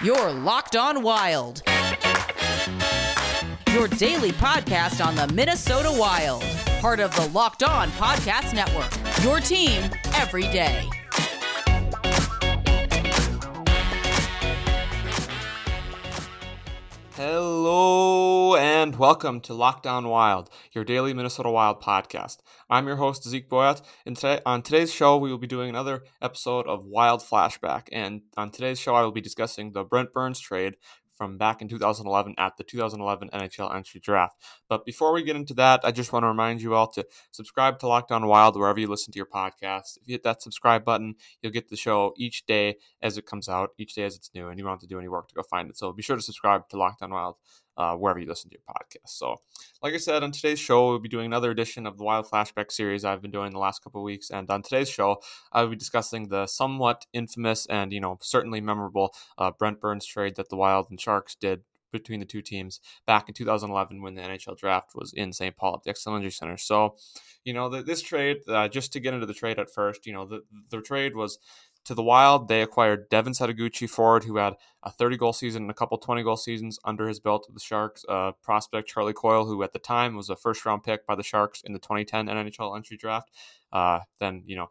Your Locked On Wild. Your daily podcast on the Minnesota Wild. Part of the Locked On Podcast Network. Your team every day. Hello and welcome to Locked On Wild, your daily Minnesota Wild podcast. I'm your host Zeke Boyat, and today on today's show we will be doing another episode of Wild Flashback. And on today's show I will be discussing the Brent Burns trade from back in 2011 at the 2011 NHL entry draft. But before we get into that, I just want to remind you all to subscribe to Locked On Wild wherever you listen to your podcast. If you hit that subscribe button, you'll get the show each day as it comes out, each day as it's new, and you don't have to do any work to go find it. So be sure to subscribe to Locked On Wild uh, wherever you listen to your podcast. So, like I said, on today's show, we'll be doing another edition of the Wild Flashback series I've been doing the last couple of weeks. And on today's show, I will be discussing the somewhat infamous and, you know, certainly memorable uh, Brent Burns trade that the Wild and Sharks did between the two teams back in 2011 when the NHL draft was in St. Paul at the Xcel Energy Center. So, you know, the, this trade, uh, just to get into the trade at first, you know, the, the trade was to the Wild, they acquired Devin Setoguchi forward, who had a 30 goal season and a couple 20 goal seasons under his belt with the Sharks. Uh, prospect Charlie Coyle, who at the time was a first round pick by the Sharks in the 2010 NHL entry draft. Uh, then, you know,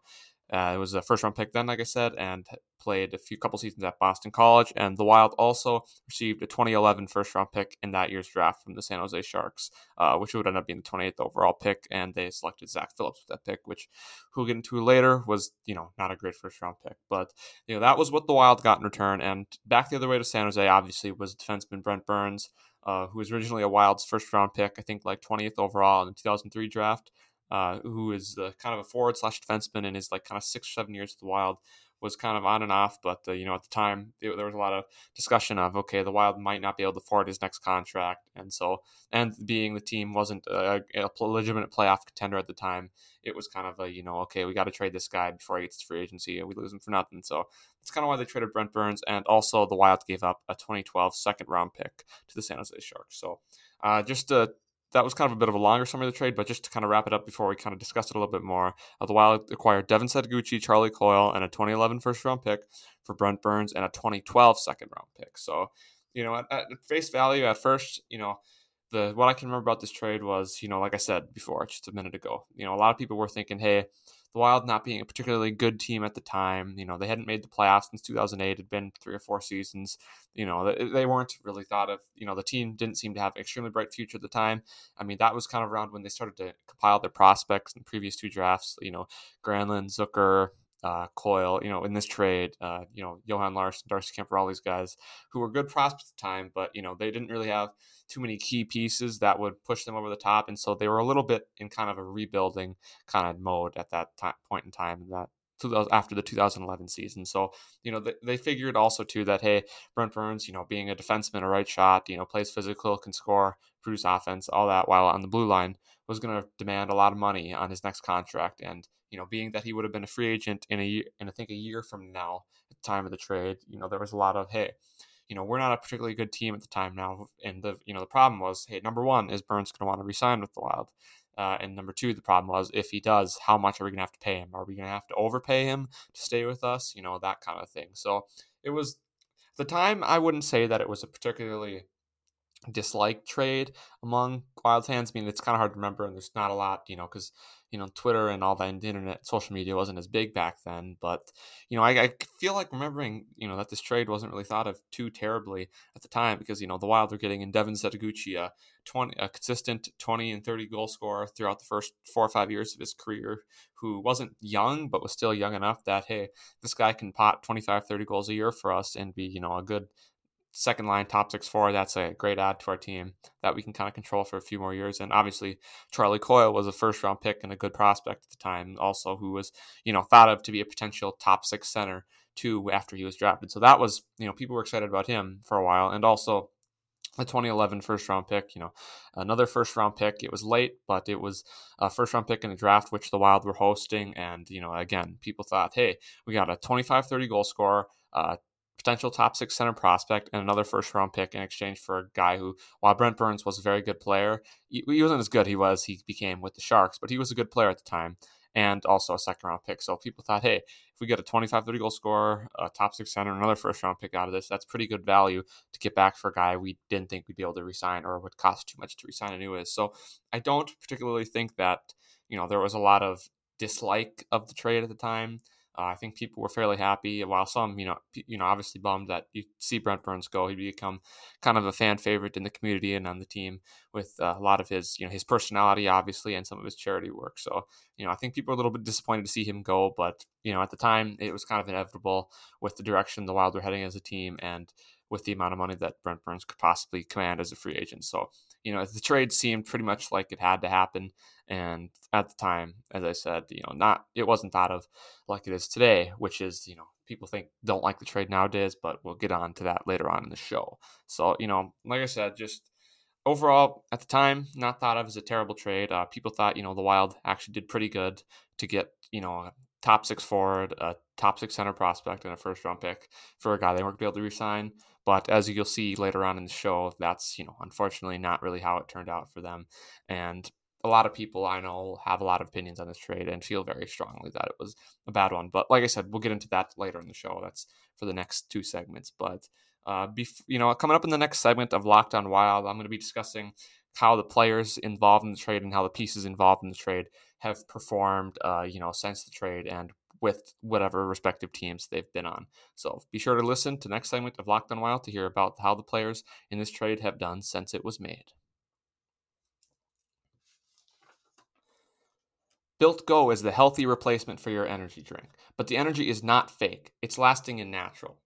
uh, it was a first round pick then, like I said, and played a few couple seasons at Boston College. And the Wild also received a 2011 first round pick in that year's draft from the San Jose Sharks, uh, which would end up being the 28th overall pick. And they selected Zach Phillips with that pick, which we'll get into later was, you know, not a great first round pick. But, you know, that was what the Wild got in return. And back the other way to San Jose, obviously, was defenseman Brent Burns. Uh, who was originally a Wild's first round pick, I think like 20th overall in the 2003 draft uh, who is uh, kind of a forward slash defenseman in his like kind of six seven years at the Wild, was kind of on and off. But uh, you know, at the time, it, there was a lot of discussion of okay, the Wild might not be able to afford his next contract, and so and being the team wasn't a, a legitimate playoff contender at the time, it was kind of a you know okay, we got to trade this guy before he gets to free agency, and we lose him for nothing. So that's kind of why they traded Brent Burns, and also the Wild gave up a 2012 second round pick to the San Jose Sharks. So. Uh, just to that was kind of a bit of a longer summary of the trade, but just to kind of wrap it up before we kind of discuss it a little bit more, uh, the Wild acquired Devin Setoguchi, Charlie Coyle, and a 2011 first round pick for Brent Burns and a 2012 second round pick. So, you know, at, at face value, at first, you know, the what I can remember about this trade was, you know, like I said before, just a minute ago, you know, a lot of people were thinking, hey, the Wild not being a particularly good team at the time. You know, they hadn't made the playoffs since 2008. It had been three or four seasons. You know, they weren't really thought of. You know, the team didn't seem to have an extremely bright future at the time. I mean, that was kind of around when they started to compile their prospects in the previous two drafts. You know, Granlund, Zucker, uh, Coyle, you know, in this trade, uh, you know, Johan Larsson, Darcy Kuemper, all these guys who were good prospects at the time, but, you know, they didn't really have too many key pieces that would push them over the top. And so they were a little bit in kind of a rebuilding kind of mode at that time, point in time. That after the 2011 season. So, you know, they, they figured also too that, hey, Brent Burns, you know, being a defenseman, a right shot, you know, plays physical, can score, produce offense, all that while on the blue line was going to demand a lot of money on his next contract. And, you know, being that he would have been a free agent in a year, and I think a year from now at the time of the trade, you know, there was a lot of, hey, you know, we're not a particularly good team at the time now. And the, you know, the problem was, hey, number one, is Burns going to want to resign with the Wild? Uh, and number two, the problem was if he does, how much are we going to have to pay him? Are we going to have to overpay him to stay with us? You know, that kind of thing. So it was, the time, I wouldn't say that it was a particularly disliked trade among Wild fans. I mean, it's kind of hard to remember, and there's not a lot, you know, because you know Twitter and all that, the internet, social media wasn't as big back then. But you know, I, I, feel like remembering, you know, that this trade wasn't really thought of too terribly at the time because you know the Wild were getting in Devin Setoguchi, a twenty, a consistent twenty and thirty goal scorer throughout the first four or five years of his career, who wasn't young but was still young enough that hey, this guy can pot 25, 30 goals a year for us and be you know a good second line top six four. That's a great add to our team that we can kind of control for a few more years. And obviously, Charlie Coyle was a first round pick and a good prospect at the time, also who was you know thought of to be a potential top six center too after he was drafted. So that was you know people were excited about him for a while, and also. The 2011 first round pick, you know, another first round pick. It was late, but it was a first round pick in the draft, which the Wild were hosting. And, you know, again, people thought, hey, we got a 25 30 goal scorer, uh, potential top six center prospect and another first round pick in exchange for a guy who, while Brent Burns was a very good player, he, wasn't as good he was he became with the Sharks, but he was a good player at the time. and also a second round pick. So people thought, hey, if we get a 25, 30 goal scorer, a top six center, another first round pick out of this, that's pretty good value to get back for a guy we didn't think we'd be able to resign or would cost too much to resign anyways. So I don't particularly think that, you know, there was a lot of dislike of the trade at the time. Uh, I think people were fairly happy, while some, you know, you know, obviously bummed that you see Brent Burns go. he'd become kind of a fan favorite in the community and on the team with uh, a lot of his, you know, his personality, obviously, and some of his charity work. So, you know, I think people are a little bit disappointed to see him go, but you know, at the time, it was kind of inevitable with the direction the Wild were heading as a team and with the amount of money that Brent Burns could possibly command as a free agent. So, you know, the trade seemed pretty much like it had to happen. And at the time, as I said, you know, not it wasn't thought of like it is today, which is, you know, people think don't like the trade nowadays, but we'll get on to that later on in the show. So, you know, like I said, just overall at the time, not thought of as a terrible trade. Uh, people thought, you know, the Wild actually did pretty good to get, you know, a top six forward, a top six center prospect, and a first round pick for a guy they weren't able to resign. But as you'll see later on in the show, that's, you know, unfortunately not really how it turned out for them. And a lot of people I know have a lot of opinions on this trade and feel very strongly that it was a bad one. But like I said, we'll get into that later in the show. That's for the next two segments. But uh, bef- you know, coming up in the next segment of Locked On Wild, I'm going to be discussing how the players involved in the trade and how the pieces involved in the trade have performed, uh, you know, since the trade and with whatever respective teams they've been on. So be sure to listen to next segment of Locked On Wild to hear about how the players in this trade have done since it was made. Built Go is the healthy replacement for your energy drink, but the energy is not fake. It's lasting and natural.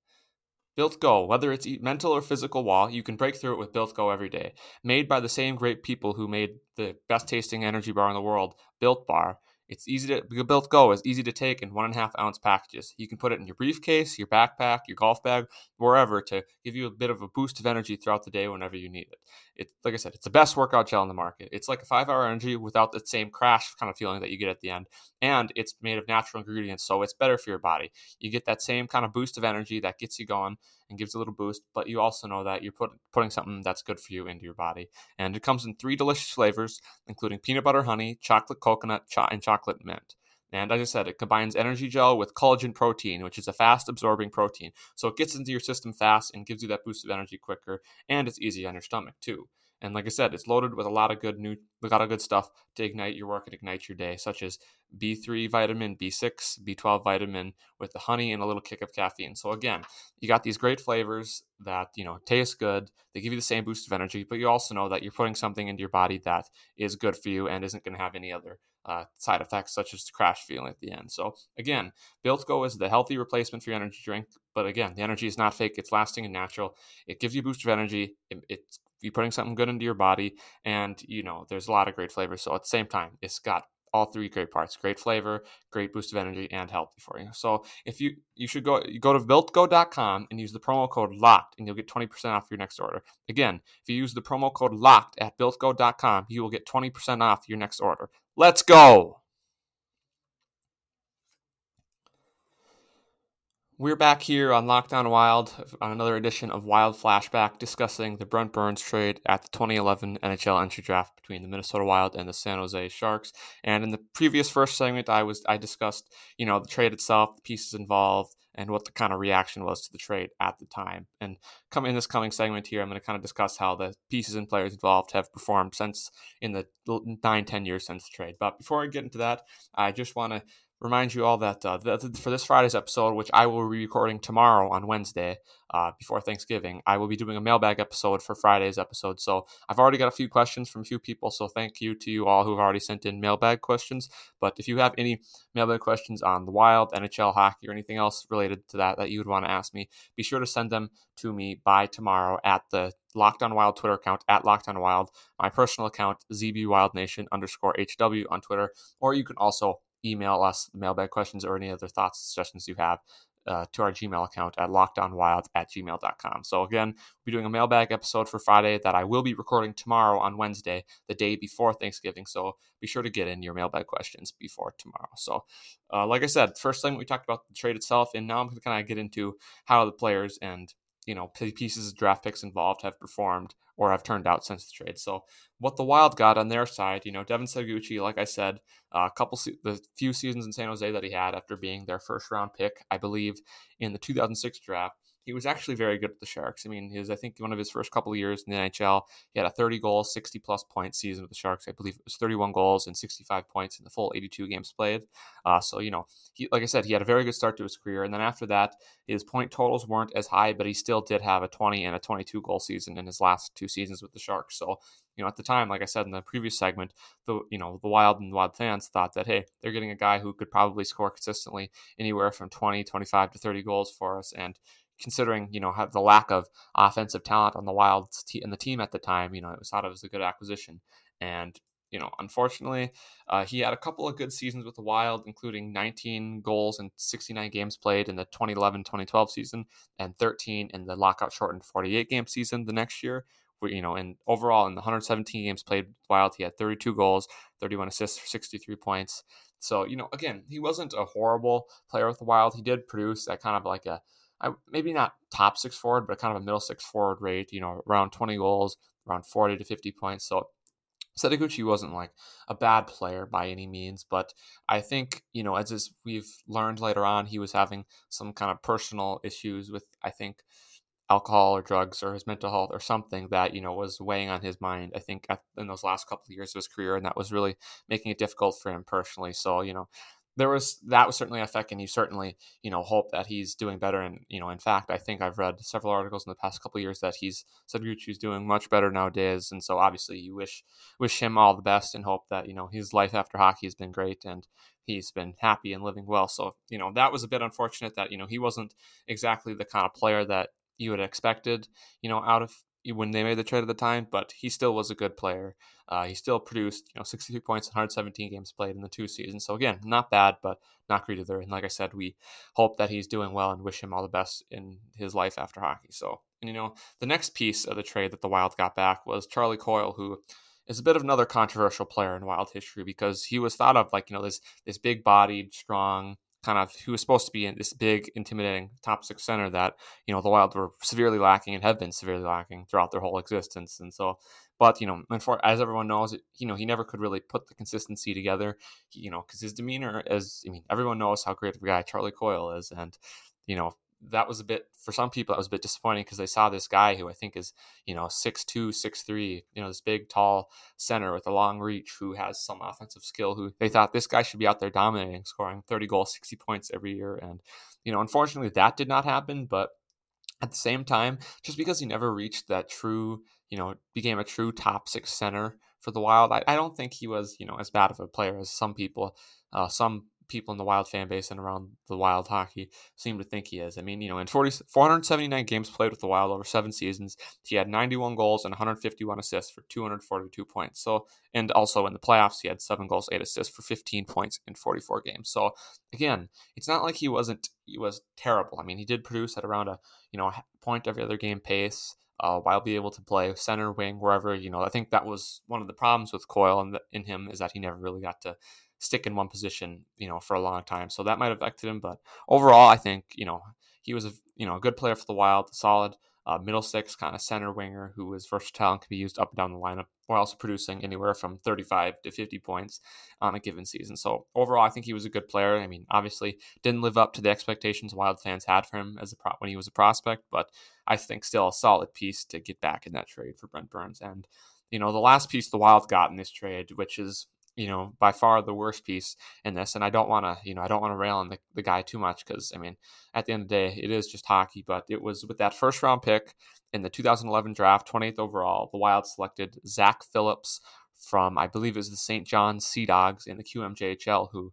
Built Go, whether it's mental or physical wall, you can break through it with Built Go every day. Made by the same great people who made the best tasting energy bar in the world, Built Bar, it's easy to built go is easy to take in one and a half ounce packages. You can put it in your briefcase, your backpack, your golf bag, wherever to give you a bit of a boost of energy throughout the day whenever you need it. It's like I said, it's the best workout gel on the market. It's like a five hour energy without the same crash kind of feeling that you get at the end. And it's made of natural ingredients, so it's better for your body. You get that same kind of boost of energy that gets you going and gives a little boost, but you also know that you're put, putting something that's good for you into your body. And it comes in three delicious flavors, including peanut butter honey, chocolate coconut, and chocolate mint. And as I said, it combines energy gel with collagen protein, which is a fast absorbing protein. So it gets into your system fast and gives you that boost of energy quicker, and it's easy on your stomach too. And like I said, it's loaded with a lot of good new, a lot of good stuff to ignite your work and ignite your day, such as B3 vitamin, B6, B12 vitamin with the honey and a little kick of caffeine. So again, you got these great flavors that you know taste good. They give you the same boost of energy, but you also know that you're putting something into your body that is good for you and isn't going to have any other uh, side effects such as the crash feeling at the end. So again, Built Go is the healthy replacement for your energy drink. But again, the energy is not fake; it's lasting and natural. It gives you a boost of energy. It, it's you're putting something good into your body, and you know there's a lot of great flavors. So at the same time, it's got all three great parts great flavor great boost of energy and healthy for you so if you you should go you go to builtgo.com and use the promo code locked and you'll get 20% off your next order again if you use the promo code locked at builtgo.com you will get 20% off your next order let's go We're back here on Locked On Wild on another edition of Wild Flashback discussing the Brent Burns trade at the 2011 NHL entry draft between the Minnesota Wild and the San Jose Sharks. And in the previous first segment, I was I discussed, you know, the trade itself, the pieces involved, and what the kind of reaction was to the trade at the time. And come in this coming segment here, I'm going to kind of discuss how the pieces and players involved have performed since in the nine, ten years since the trade. But before I get into that, I just want to remind you all that, uh, for this Friday's episode, which I will be recording tomorrow on Wednesday uh, before Thanksgiving, I will be doing a mailbag episode for Friday's episode. So I've already got a few questions from a few people. So thank you to you all who've already sent in mailbag questions. But if you have any mailbag questions on the Wild, NHL hockey, or anything else related to that that you would want to ask me, be sure to send them to me by tomorrow at the Locked On Wild Twitter account at Locked On Wild, my personal account ZB Wild Nation underscore HW on Twitter, or you can also email us mailbag questions or any other thoughts, suggestions you have uh, to our Gmail account at lockedonwild at gmail.com. So, again, we'll be doing a mailbag episode for Friday that I will be recording tomorrow on Wednesday, the day before Thanksgiving. So, be sure to get in your mailbag questions before tomorrow. So, uh, like I said, first thing we talked about the trade itself, and now I'm going to kind of get into how the players and you know pieces of draft picks involved have performed or have turned out since the trade. So what the Wild got on their side, you know, Devin Setoguchi, like I said, a couple se- the few seasons in San Jose that he had after being their first round pick, I believe, in the 2006 draft he was actually very good at the Sharks. I mean, his I think one of his first couple of years in the NHL, he had a 30 goal, 60 plus point season with the Sharks. I believe it was 31 goals and 65 points in the full 82 games played. Uh, so you know, he like I said, he had a very good start to his career, and then after that, his point totals weren't as high, but he still did have a 20 and a 22 goal season in his last two seasons with the Sharks. So you know, at the time, like I said in the previous segment, the you know the Wild and the Wild fans thought that hey, they're getting a guy who could probably score consistently anywhere from 20, 25 to 30 goals for us, and considering you know the lack of offensive talent on the Wild in the team at the time, you know it was thought of as a good acquisition. And you know, unfortunately, uh, he had a couple of good seasons with the Wild, including 19 goals and 69 games played in the 2011-2012 season, and 13 in the lockout shortened 48 game season the next year. Where, you know, and overall in the 117 games played Wild, he had 32 goals, 31 assists for 63 points. So, you know, again, he wasn't a horrible player with the Wild. He did produce that kind of like a Maybe not top six forward, but kind of a middle six forward rate, you know, around 20 goals, around 40 to 50 points. So Setoguchi wasn't like a bad player by any means, but I think, you know, as we've learned later on, he was having some kind of personal issues with, I think, alcohol or drugs or his mental health or something that, you know, was weighing on his mind, I think, in those last couple of years of his career. And that was really making it difficult for him personally. So, you know, there was that was certainly affecting you certainly you know hope that he's doing better and you know in fact i think i've read several articles in the past couple years that he's said is doing much better nowadays and so obviously you wish wish him all the best and hope that you know his life after hockey has been great and he's been happy and living well. So you know that was a bit unfortunate that you know he wasn't exactly the kind of player that you had expected you know out of when they made the trade at the time, but he still was a good player. Uh, he still produced, you know, 63 points in 117 games played in the two seasons. So again, not bad, but not great either. And like I said, we hope that he's doing well and wish him all the best in his life after hockey. So, and you know, the next piece of the trade that the Wild got back was Charlie Coyle, who is a bit of another controversial player in Wild history because he was thought of like you know this this big bodied, strong, kind of who was supposed to be in this big, intimidating top six center that you know the Wild were severely lacking and have been severely lacking throughout their whole existence. And so, but you know, and for as everyone knows, you know he never could really put the consistency together. You know, because his demeanor, as I mean, everyone knows how great of a guy Charlie Coyle is, and you know that was a bit for some people that was a bit disappointing because they saw this guy who I think is you know six two six three you know this big tall center with a long reach who has some offensive skill who they thought this guy should be out there dominating scoring 30 goals 60 points every year. And you know unfortunately that did not happen. But at the same time just because he never reached that true you know became a true top six center for the wild I, I don't think he was you know as bad of a player as some people uh, some people in the Wild fan base and around the Wild hockey seem to think he is. I mean, you know, in 40, 479 games played with the Wild over seven seasons, he had 91 goals and 151 assists for 242 points. So, and also in the playoffs, he had seven goals, eight assists for 15 points in 44 games. So, again, it's not like he wasn't he was terrible. I mean, he did produce at around a you know point every other game pace. Uh, while be able to play center wing wherever you know I think that was one of the problems with Coyle and in him is that he never really got to stick in one position, you know, for a long time. So that might have affected him. But overall, I think, you know, he was a you know a good player for the Wild, solid uh, middle six kind of center winger who was versatile and could be used up and down the lineup, while also producing anywhere from 35 to 50 points on a given season. So overall, I think he was a good player. I mean, obviously didn't live up to the expectations Wild fans had for him as a pro- when he was a prospect, but I think still a solid piece to get back in that trade for Brent Burns. And you know, the last piece the Wild got in this trade, which is you know, by far the worst piece in this. And I don't want to, you know, I don't want to rail on the, the guy too much because, I mean, at the end of the day, it is just hockey. But it was with that first round pick in the 2011 draft, 28th overall, the Wild selected Zach Phillips from, I believe it was the St. John's Sea Dogs in the QMJHL, who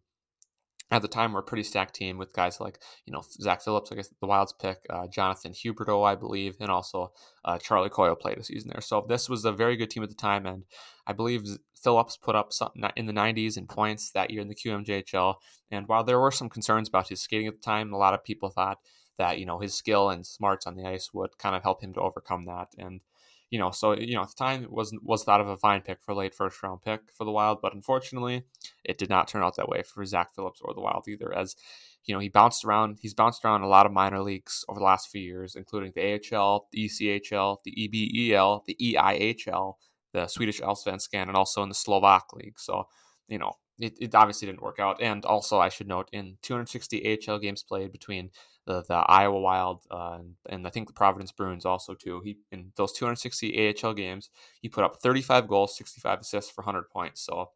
at the time we were a pretty stacked team with guys like you know Zach Phillips, I guess the Wild's pick, uh, Jonathan Huberdeau, I believe, and also uh, Charlie Coyle played a season there. So this was a very good team at the time, and I believe Phillips put up something in the 90s in points that year in the QMJHL. And while there were some concerns about his skating at the time, a lot of people thought that you know his skill and smarts on the ice would kind of help him to overcome that. And you know, so you know, at the time it was was thought of a fine pick for late first round pick for the Wild, but unfortunately, it did not turn out that way for Zach Phillips or the Wild either. As you know, he bounced around. He's bounced around a lot of minor leagues over the last few years, including the AHL, the ECHL, the EBEL, the EIHL, the Swedish Allsvenskan, and also in the Slovak league. So, you know, it, it obviously didn't work out. And also, I should note, in 260 AHL games played between the, the Iowa Wild uh, and, and, I think the Providence Bruins also too. He in those 260 AHL games, he put up 35 goals, 65 assists for 100 points. So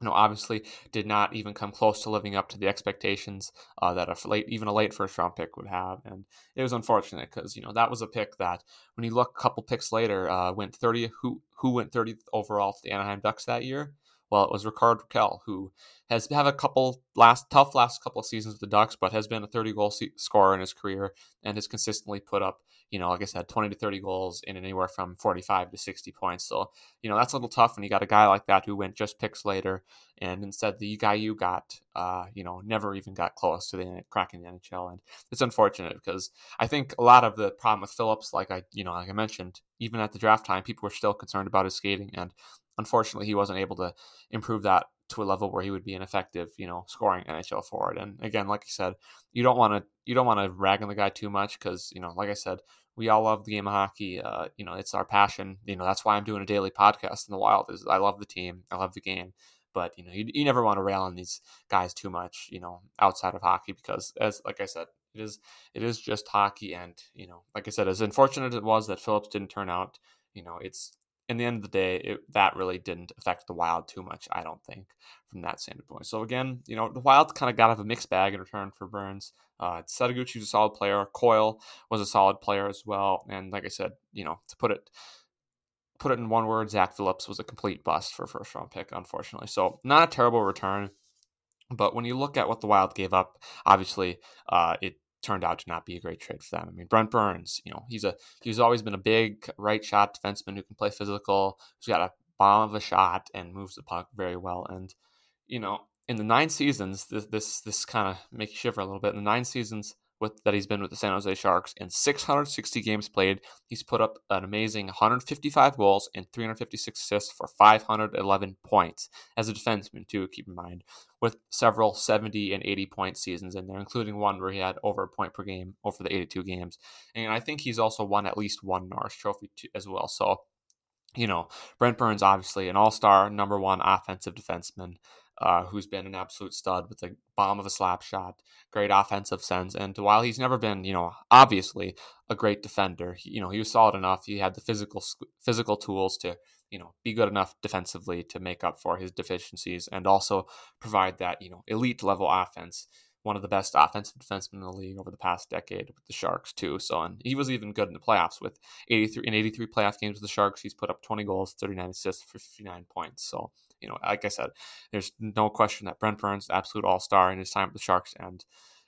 you know, obviously did not even come close to living up to the expectations uh, that a late, even a late first round pick would have, and it was unfortunate because you know that was a pick that when you look a couple picks later uh, went 30. Who who went 30th overall to the Anaheim Ducks that year? Well, it was Rickard Rakell, who has have a couple last tough last couple of seasons with the Ducks, but has been a 30 goal scorer in his career and has consistently put up, you know, like I said, 20 to 30 goals in anywhere from 45 to 60 points. So, you know, that's a little tough when you got a guy like that who went just picks later, and instead the guy you got, uh, you know, never even got close to the cracking the NHL, and it's unfortunate because I think a lot of the problem with Phillips, like I, you know, like I mentioned, even at the draft time, people were still concerned about his skating, and unfortunately, he wasn't able to improve that to a level where he would be an effective, you know, scoring NHL forward. And again, like I said, you don't want to you don't want to rag on the guy too much because you know, like I said, we all love the game of hockey. Uh, you know, it's our passion. You know, that's why I'm doing a daily podcast in the wild. Is I love the team, I love the game, but you know, you, you never want to rail on these guys too much. You know, outside of hockey because as like I said, it is it is just hockey, and you know, like I said, as unfortunate as it was that Phillips didn't turn out, you know, it's in the end of the day, it, that really didn't affect the Wild too much, I don't think, from that standpoint. So again, you know, the Wild kind of got out of a mixed bag in return for Burns. Uh, Setoguchi was a solid player. Coyle was a solid player as well. And like I said, you know, to put it put it in one word, Zach Phillips was a complete bust for first round pick, unfortunately. So not a terrible return. But when you look at what the Wild gave up, obviously, uh, it turned out to not be a great trade for them. I mean, Brent Burns, you know, he's a he's always been a big right shot defenseman who can play physical, who's got a bomb of a shot and moves the puck very well. And you know, in the nine seasons, this this this kind of makes you shiver a little bit. In the nine seasons with that he's been with the San Jose Sharks in 660 games played. He's put up an amazing 155 goals and 356 assists for 511 points as a defenseman too. Keep in mind, with several 70 and 80 point seasons in there, including one where he had over a point per game over the 82 games. And I think he's also won at least one Norris Trophy too, as well. So. You know, Brent Burns, obviously an all star number one offensive defenseman uh, who's been an absolute stud with a bomb of a slap shot, great offensive sense. And while he's never been, you know, obviously a great defender, he, you know, he was solid enough. He had the physical physical tools to, you know, be good enough defensively to make up for his deficiencies and also provide that, you know, elite level offense one of the best offensive defensemen in the league over the past decade with the Sharks too. So and he was even good in the playoffs with 83 in 83 playoff games with the Sharks. He's put up 20 goals, 39 assists 59 points. So you know, like I said, there's no question that Brent Burns, absolute all star in his time with the Sharks, and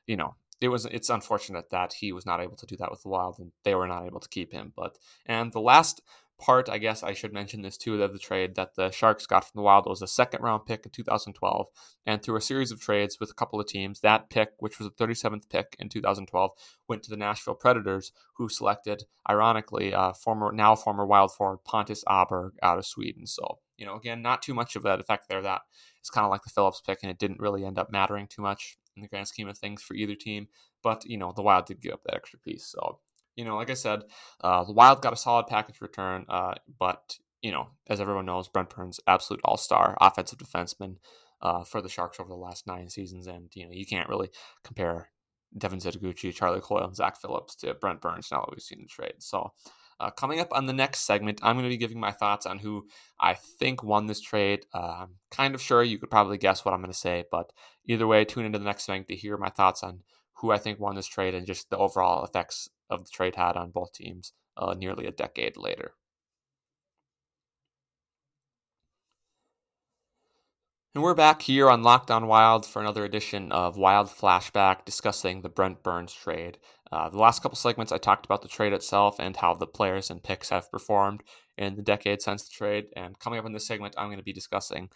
you know. It was it's unfortunate that he was not able to do that with the Wild and they were not able to keep him. But and the last part, I guess I should mention this too, of the trade that the Sharks got from the Wild was a second round pick in 2012. And through a series of trades with a couple of teams, that pick, which was the 37th pick in 2012, went to the Nashville Predators, who selected, ironically, uh, former now former Wild forward Pontus Aberg out of Sweden. So, you know, again, not too much of that effect there. That is kind of like the Phillips pick, and it didn't really end up mattering too much in the grand scheme of things for either team. But, you know, the Wild did give up that extra piece. So, you know, like I said, uh, the Wild got a solid package return, uh, but you know, as everyone knows, Brent Burns, absolute all star offensive defenseman uh, for the Sharks over the last nine seasons, and you know, you can't really compare Devin Setoguchi, Charlie Coyle, and Zach Phillips to Brent Burns now that we've seen the trade. So. Uh, coming up on the next segment, I'm going to be giving my thoughts on who I think won this trade. Uh, I'm kind of sure you could probably guess what I'm going to say, but either way, tune into the next segment to hear my thoughts on who I think won this trade and just the overall effects of the trade had on both teams uh, nearly a decade later. And we're back here on Locked On Wild for another edition of Wild Flashback discussing the Brent Burns trade. Uh, the last couple segments, I talked about the trade itself and how the players and picks have performed in the decade since the trade. And coming up in this segment, I'm going to be discussing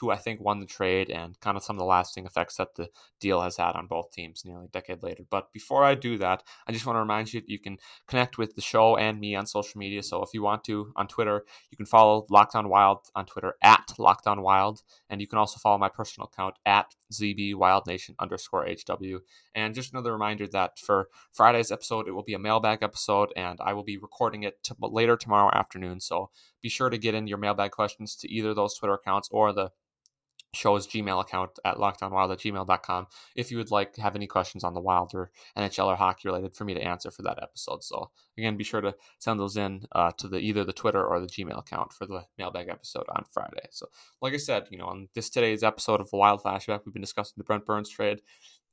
who I think won the trade and kind of some of the lasting effects that the deal has had on both teams nearly a decade later. But before I do that, I just want to remind you that you can connect with the show and me on social media. So if you want to on Twitter, you can follow Locked On Wild on Twitter at Locked On Wild, and you can also follow my personal account at ZB Wild Nation underscore HW. And just another reminder that for Friday's episode, it will be a mailbag episode, and I will be recording it to, later tomorrow afternoon. So be sure to get in your mailbag questions to either those Twitter accounts or the show's Gmail account at lockedonwild at gmail.com if you would like to have any questions on the Wild or NHL or hockey related for me to answer for that episode. So again, be sure to send those in uh, to the either the Twitter or the Gmail account for the mailbag episode on Friday. So like I said, you know, on this today's episode of the Wild Flashback, we've been discussing the Brent Burns trade,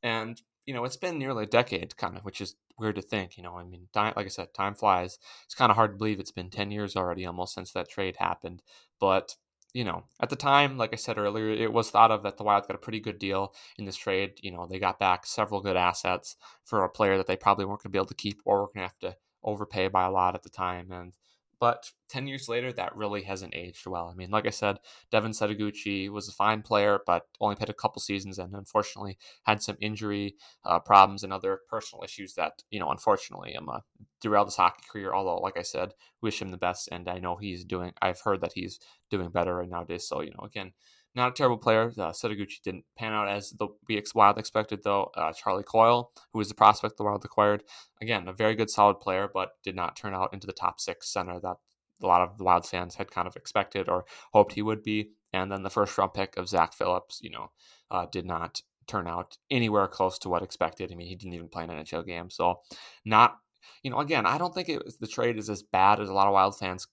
and you know, it's been nearly a decade, kind of, which is weird to think. You know, I mean, time, like I said, time flies. It's kind of hard to believe it's been ten years already, almost since that trade happened. But you know, at the time, like I said earlier, it was thought of that the Wild got a pretty good deal in this trade. You know, they got back several good assets for a player that they probably weren't going to be able to keep or were going to have to overpay by a lot at the time. And but 10 years later, that really hasn't aged well. I mean, like I said, Devin Setoguchi was a fine player, but only played a couple seasons and unfortunately had some injury uh, problems and other personal issues that, you know, unfortunately um, uh, derailed his hockey career. Although, like I said, wish him the best. And I know he's doing, I've heard that he's doing better right nowadays. So, you know, again, not a terrible player. Uh, Setoguchi didn't pan out as the Wild expected, though. Uh, Charlie Coyle, who was the prospect the Wild acquired, again, a very good, solid player, but did not turn out into the top six center that a lot of the Wild fans had kind of expected or hoped he would be. And then the first round pick of Zach Phillips, you know, uh, did not turn out anywhere close to what expected. I mean, he didn't even play an NHL game. So, not, you know, again, I don't think it was, the trade is as bad as a lot of Wild fans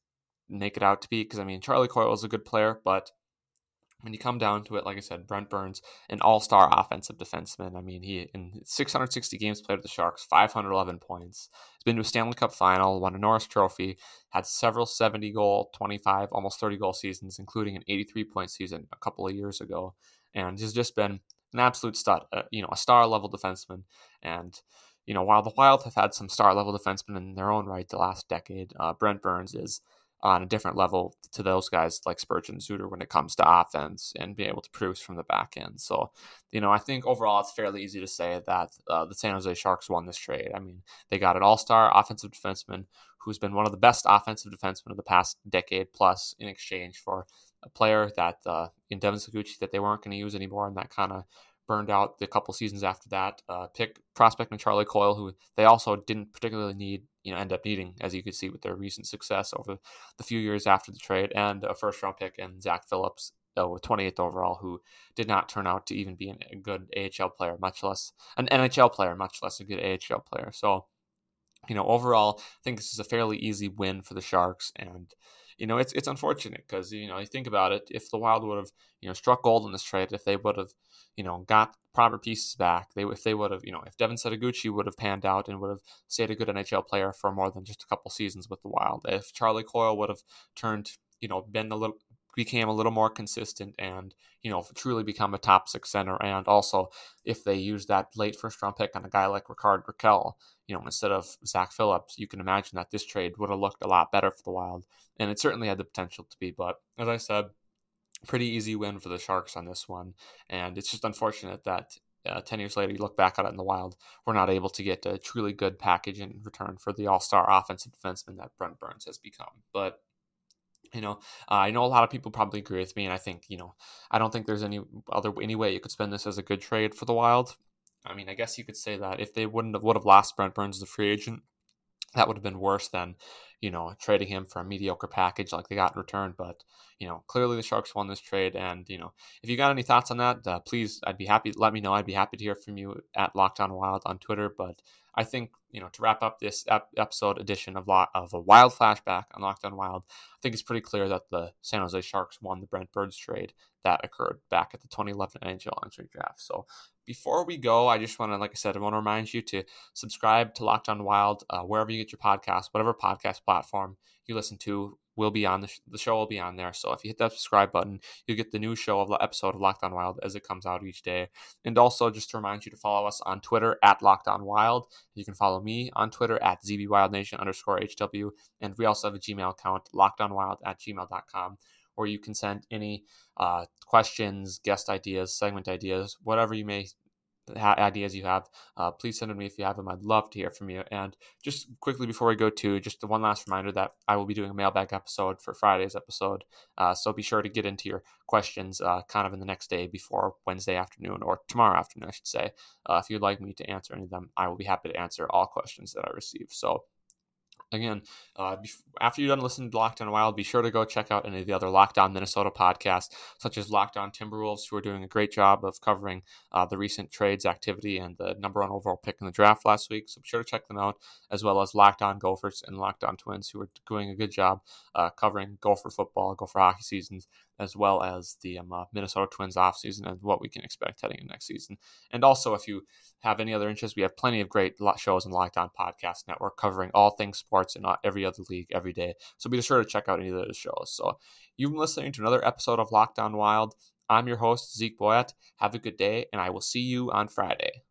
make it out to be. Because, I mean, Charlie Coyle is a good player, but when you come down to it, like I said, Brent Burns, an all-star offensive defenseman. I mean, he in 660 games played with the Sharks, 511 points. He's been to a Stanley Cup final, won a Norris Trophy, had several 70 goal, 25, almost 30 goal seasons, including an 83 point season a couple of years ago, and he's just been an absolute stud. Uh, you know, a star level defenseman, and you know, while the Wild have had some star level defensemen in their own right the last decade, uh, Brent Burns is on a different level to those guys like Spurgeon Suter when it comes to offense and being able to produce from the back end. So, you know, I think overall it's fairly easy to say that uh, the San Jose Sharks won this trade. I mean, they got an all star offensive defenseman who's been one of the best offensive defensemen of the past decade plus in exchange for a player that uh, in Devin Setoguchi that they weren't going to use anymore and that kind of burned out the couple seasons after that. Uh, pick prospect and Charlie Coyle, who they also didn't particularly need, you know, end up needing, as you could see with their recent success over the few years after the trade, and a first round pick and Zach Phillips, uh, with 28th overall, who did not turn out to even be a good AHL player, much less an NHL player, much less a good AHL player. So, you know, overall, I think this is a fairly easy win for the Sharks, and you know, it's it's unfortunate because you know you think about it. If the Wild would have you know struck gold in this trade, if they would have you know got proper pieces back, they if they would have you know if Devin Setoguchi would have panned out and would have stayed a good NHL player for more than just a couple seasons with the Wild, if Charlie Coyle would have turned you know been a little became a little more consistent and you know truly become a top six center. And also if they use that late first round pick on a guy like Rickard Rakell you know instead of Zach Phillips you can imagine that this trade would have looked a lot better for the Wild. And it certainly had the potential to be. But as I said pretty easy win for the Sharks on this one. And it's just unfortunate that uh, 10 years later, you look back at it in the wild, we're not able to get a truly good package in return for the all star offensive defenseman that Brent Burns has become. But you know, uh, I know a lot of people probably agree with me, and I think you know, I don't think there's any other any way you could spend this as a good trade for the Wild. I mean, I guess you could say that if they wouldn't have would have lost Brent Burns as a free agent, that would have been worse than you know trading him for a mediocre package like they got in return. But you know, clearly the Sharks won this trade, and you know, if you got any thoughts on that, uh, please, I'd be happy. Let me know. I'd be happy to hear from you at Locked On Wild on Twitter. But I think you know to wrap up this ep- episode edition of Lo- of a Wild flashback on Locked On Wild, I think it's pretty clear that the San Jose Sharks won the Brent Burns trade that occurred back at the 2011 NHL entry draft. So before we go, I just want to, like I said, I want to remind you to subscribe to Locked On Wild uh, wherever you get your podcast, whatever podcast platform you listen to will be on the, sh- the show will be on there. So if you hit that subscribe button, you get the new show of the episode of Locked On Wild as it comes out each day. And also just to remind you to follow us on Twitter at Locked On Wild. You can follow me on Twitter at ZBWildNation underscore HW. And we also have a Gmail account, lockedonwild at gmail.com or you can send any uh, questions, guest ideas, segment ideas, whatever you may ideas you have, uh, please send them to me if you have them. I'd love to hear from you. And just quickly before we go to, just the one last reminder that I will be doing a mailbag episode for Friday's episode. Uh, so be sure to get into your questions uh, kind of in the next day before Wednesday afternoon or tomorrow afternoon, I should say. Uh, if you'd like me to answer any of them, I will be happy to answer all questions that I receive. So again, uh, after you're done listening to Locked On a Wild, be sure to go check out any of the other Locked On Minnesota podcasts, such as Locked On Timberwolves, who are doing a great job of covering uh, the recent trades activity and the number one overall pick in the draft last week. So be sure to check them out, as well as Locked On Gophers and Locked On Twins, who are doing a good job uh, covering Gopher football, Gopher hockey seasons, as well as the um, uh, Minnesota Twins offseason and what we can expect heading into next season. And also, if you have any other interest, we have plenty of great shows On Podcast Network covering all things sports in every other league every day. So be sure to check out any of those shows. So you've been listening to another episode of Locked On Wild. I'm your host, Zeke Boyett. Have a good day, and I will see you on Friday.